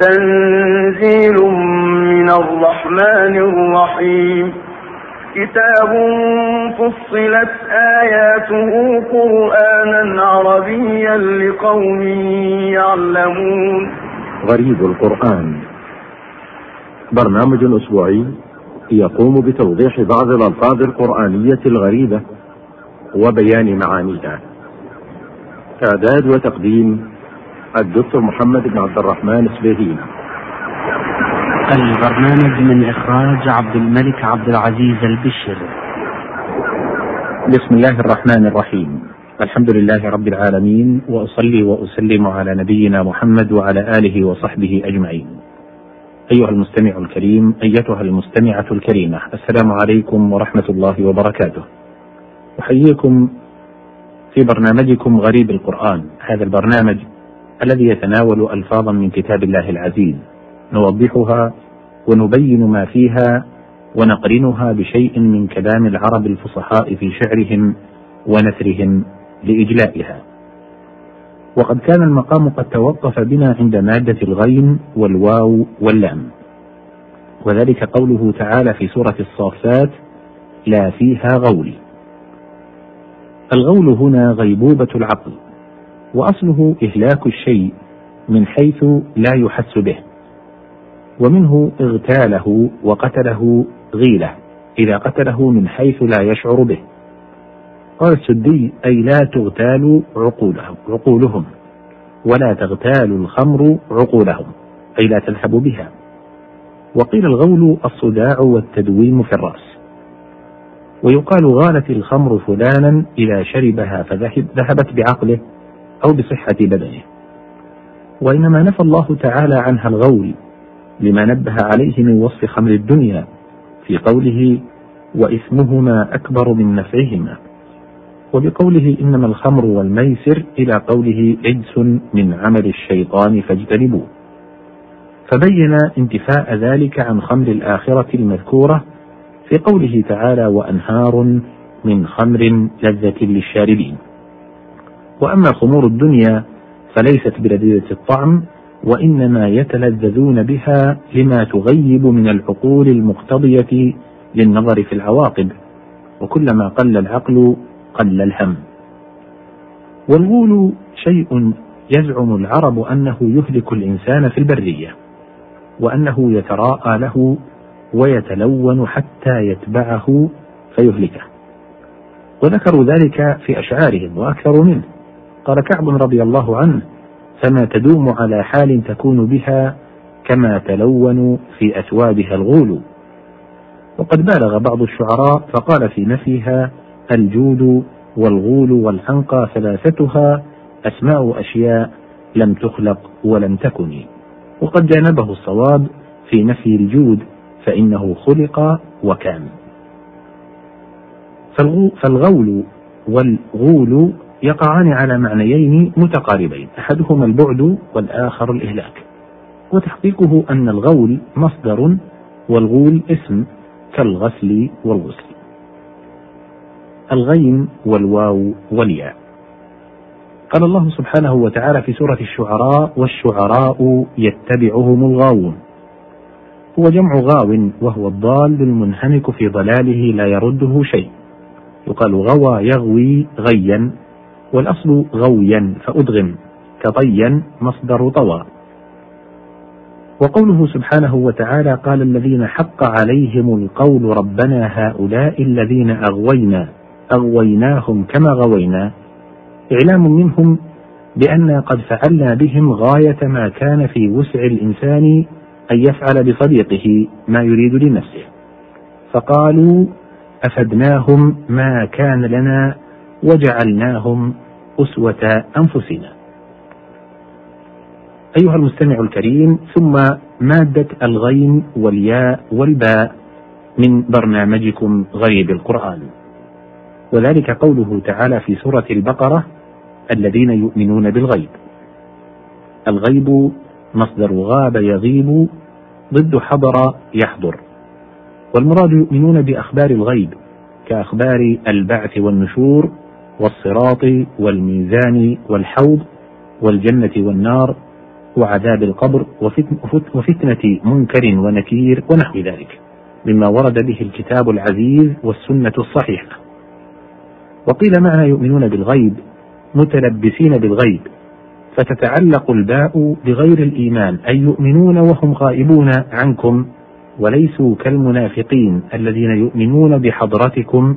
تنزيل من الرحمن الرحيم. كتاب فصلت آياته قرآنا عربيا لقوم يعلمون. غريب القرآن. برنامج أسبوعي يقوم بتوضيح بعض الألفاظ القرآنية الغريبة وبيان معانيها. إعداد وتقديم الدكتور محمد بن عبد الرحمن سبيهين البرنامج من إخراج عبد الملك عبد العزيز البشر. بسم الله الرحمن الرحيم. الحمد لله رب العالمين وأصلي وأسلم على نبينا محمد وعلى آله وصحبه أجمعين. أيها المستمع الكريم أيتها المستمعة الكريمة السلام عليكم ورحمة الله وبركاته. أحييكم في برنامجكم غريب القرآن. هذا البرنامج الذي يتناول ألفاظا من كتاب الله العزيز. نوضحها ونبين ما فيها ونقرنها بشيء من كلام العرب الفصحاء في شعرهم ونثرهم لإجلائها. وقد كان المقام قد توقف بنا عند مادة الغين والواو واللام. وذلك قوله تعالى في سورة الصافات لا فيها غول الغول هنا غيبوبة العقل. وأصله إهلاك الشيء من حيث لا يحس به ومنه اغتاله وقتله غيلة إذا قتله من حيث لا يشعر به. قال السدي أي لا تغتال عقولهم, عقولهم ولا تغتال الخمر عقولهم أي لا تذهب بها. وقيل الغول الصداع والتدويم في الرأس. ويقال غالت الخمر فلانا إذا شربها فذهب ذهبت بعقله. أو بصحة بدنه. وإنما نفى الله تعالى عنها الغول لما نبه عليه من وصف خمر الدنيا في قوله وإثمهما أكبر من نفعهما. وبقوله إنما الخمر والميسر إلى قوله رجس من عمل الشيطان فاجتنبوه. فبين انتفاء ذلك عن خمر الآخرة المذكورة في قوله تعالى وأنهار من خمر لذة للشاربين. وأما خمور الدنيا فليست بلذيذة الطعم وإنما يتلذذون بها لما تغيب من العقول المقتضية للنظر في العواقب وكلما قل العقل قل الهم. والغول شيء يزعم العرب أنه يهلك الإنسان في البرية وأنه يتراءى له ويتلون حتى يتبعه فيهلكه. وذكروا ذلك في أشعارهم وأكثر منه. قال كعب رضي الله عنه فما تدوم على حال تكون بها كما تلون في أثوابها الغول. وقد بالغ بعض الشعراء فقال في نفيها الجود والغول والحنقى ثلاثتها أسماء أشياء لم تخلق ولم تكن. وقد جانبه الصواب في نفي الجود فإنه خلق وكان. فالغول والغول يقعان على معنيين متقاربين أحدهما البعد والآخر الإهلاك. وتحقيقه أن الغول مصدر والغول اسم كالغسل والغسل. الغين والواو والياء. قال الله سبحانه وتعالى في سورة الشعراء والشعراء يتبعهم الغاوون هو جمع غاو وهو الضال المنهمك في ضلاله لا يرده شيء. يقال غوى يغوي غيا والأصل غويا فأدغم كطيا مصدر طوى. وقوله سبحانه وتعالى قال الذين حق عليهم القول ربنا هؤلاء الذين أغوينا أغويناهم كما غوينا. إعلام منهم بأن قد فعلنا بهم غاية ما كان في وسع الإنسان أن يفعل بصديقه ما يريد لنفسه. فقالوا أفدناهم ما كان لنا وجعلناهم أسوة أنفسنا. أيها المستمع الكريم ثم مادة الغين والياء والباء من برنامجكم غريب القرآن. وذلك قوله تعالى في سورة البقرة الذين يؤمنون بالغيب. الغيب مصدر غاب يغيب ضد حضر يحضر. والمراد يؤمنون بأخبار الغيب كأخبار البعث والنشور والصراط والميزان والحوض والجنة والنار وعذاب القبر وفتنة منكر ونكير ونحو ذلك مما ورد به الكتاب العزيز والسنة الصحيحة. وقيل معنى يؤمنون بالغيب متلبسين بالغيب فتتعلق الباء بغير الإيمان أي يؤمنون وهم غائبون عنكم وليسوا كالمنافقين الذين يؤمنون بحضرتكم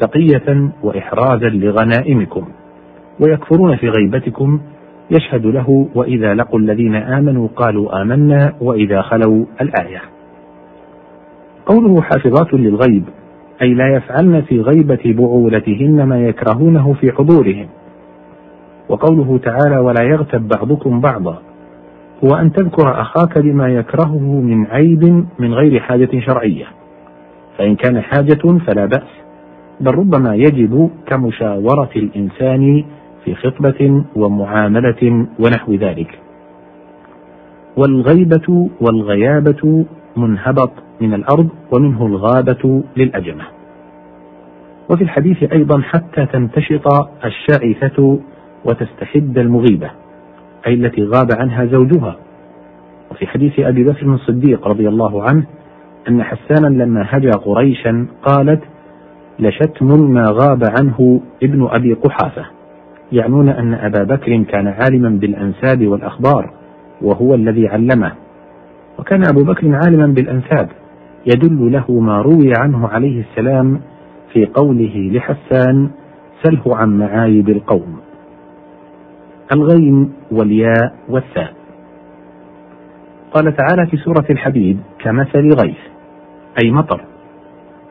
تقية وإحرازا لغنائمكم ويكفرون في غيبتكم يشهد له وإذا لقوا الذين آمنوا قالوا آمنا وإذا خلوا الآية. قوله حافظات للغيب أي لا يفعلن في غيبة بعولتهن ما يكرهونه في حضورهم. وقوله تعالى ولا يغتب بعضكم بعضا هو أن تذكر أخاك بما يكرهه من عيب من غير حاجة شرعية. فإن كان حاجة فلا بأس. بل ربما يجب كمشاورة الإنسان في خطبة ومعاملة ونحو ذلك. والغيبة والغيابة منهبط من الأرض ومنه الغابة للأجمة وفي الحديث أيضا حتى تنتشط الشائفة وتستحد المغيبة أي التي غاب عنها زوجها. وفي حديث أبي بكر الصديق رضي الله عنه أن حسانا لما هجا قريشا قالت لشتم ما غاب عنه ابن أبي قحافة يعنون أن أبا بكر كان عالما بالأنساب والأخبار وهو الذي علمه. وكان أبو بكر عالما بالأنساب يدل له ما روي عنه عليه السلام في قوله لحسان سله عن معايب القوم الغين والياء والثاء. قال تعالى في سورة الحديد كمثل غيث أي مطر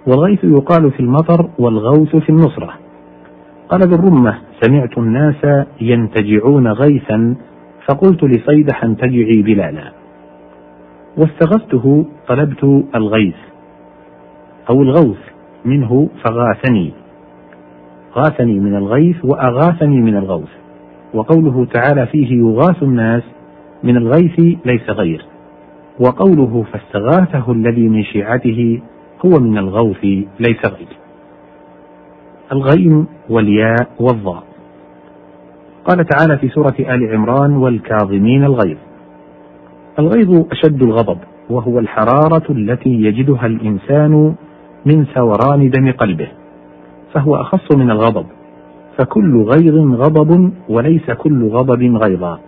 والغيث يقال في المطر والغوث في النصرة. قال ذو الرمة سمعت الناس ينتجعون غيثا فقلت لصيدح انتجعي بلالا. واستغثته طلبت الغيث أو الغوث منه فغاثني. غاثني من الغيث وأغاثني من الغوث. وقوله تعالى فيه يغاث الناس من الغيث ليس غير. وقوله فاستغاثه الذي من شيعته هو من الغوث ليس غير الغيم والياء والضاء قال تعالى في سورة آل عمران والكاظمين الغيظ. الغيظ أشد الغضب وهو الحرارة التي يجدها الإنسان من ثوران دم قلبه فهو أخص من الغضب. فكل غيظ غضب وليس كل غضب غيظا.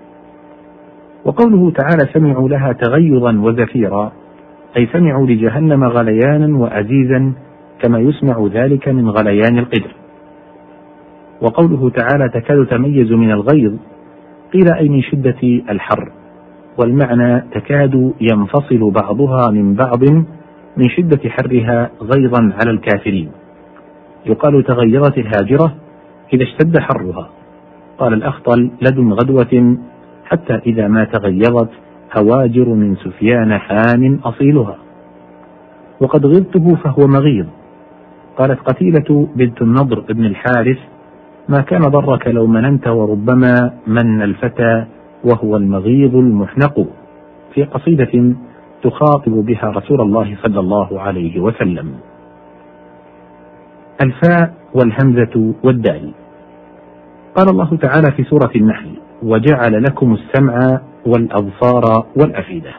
وقوله تعالى سمعوا لها تغيظا وزفيرا. أي سمعوا لجهنم غليانا وأزيزا كما يسمع ذلك من غليان القدر. وقوله تعالى تكاد تميز من الغيظ. قيل أي من شدة الحر. والمعنى تكاد ينفصل بعضها من بعض من شدة حرها غيظا على الكافرين. يقال تغيرت الهاجرة إذا اشتد حرها. قال الأخطل لدن غدوة حتى إذا ما تغيظت هواجر من سفيان حام أصيلها. وقد غضته فهو مغيظ قالت قتيلة بنت النضر بن الحارث ما كان ضرك لو مننت وربما من الفتى وهو المغيظ المحنق. في قصيدة تخاطب بها رسول الله صلى الله عليه وسلم. الفاء والهمزة والدال. قال الله تعالى في سورة النحل وجعل لكم السمع والأبصار والأفئدة.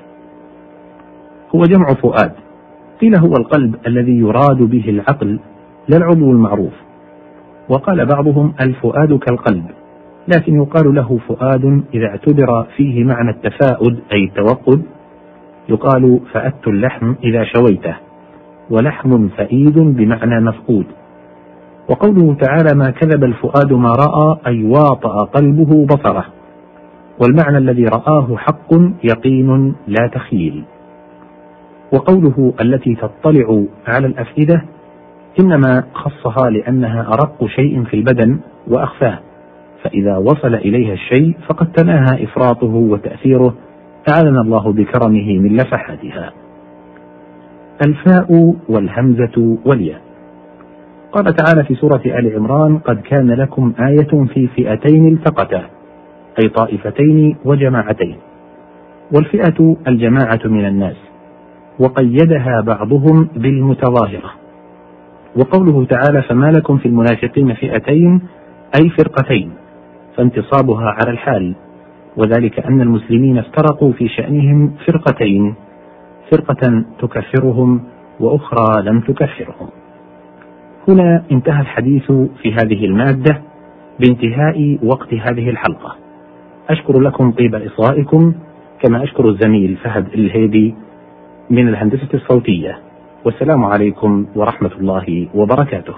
هو جمع فؤاد. قيل هو القلب الذي يراد به العقل لا العضو المعروف. وقال بعضهم الفؤاد كالقلب لكن يقال له فؤاد إذا اعتبر فيه معنى التفاؤد أي التوقد. يقال فأدت اللحم إذا شويته ولحم فئيد بمعنى مفقود. وقوله تعالى ما كذب الفؤاد ما رأى أي واطأ قلبه بصره. والمعنى الذي رآه حق يقين لا تخيل وقوله التي تطلع على الأفئدة إنما خصها لأنها أرق شيء في البدن وأخفاه. فإذا وصل إليها الشيء فقد تناهى إفراطه وتأثيره أعاذنا الله بكرمه من لفحاتها. الفاء والهمزة والياء. قال تعالى في سورة آل عمران قد كان لكم آية في فئتين التقتا أي طائفتين وجماعتين. والفئة الجماعة من الناس وقيدها بعضهم بالمتظاهرة. وقوله تعالى فما لكم في المنافقين فئتين أي فرقتين فانتصابها على الحال وذلك أن المسلمين افترقوا في شأنهم فرقتين فرقة تكفرهم وأخرى لم تكفرهم. هنا انتهى الحديث في هذه المادة بانتهاء وقت هذه الحلقة. أشكر لكم طيب إصغائكم كما أشكر الزميل فهد الهيدي من الهندسة الصوتية. والسلام عليكم ورحمة الله وبركاته.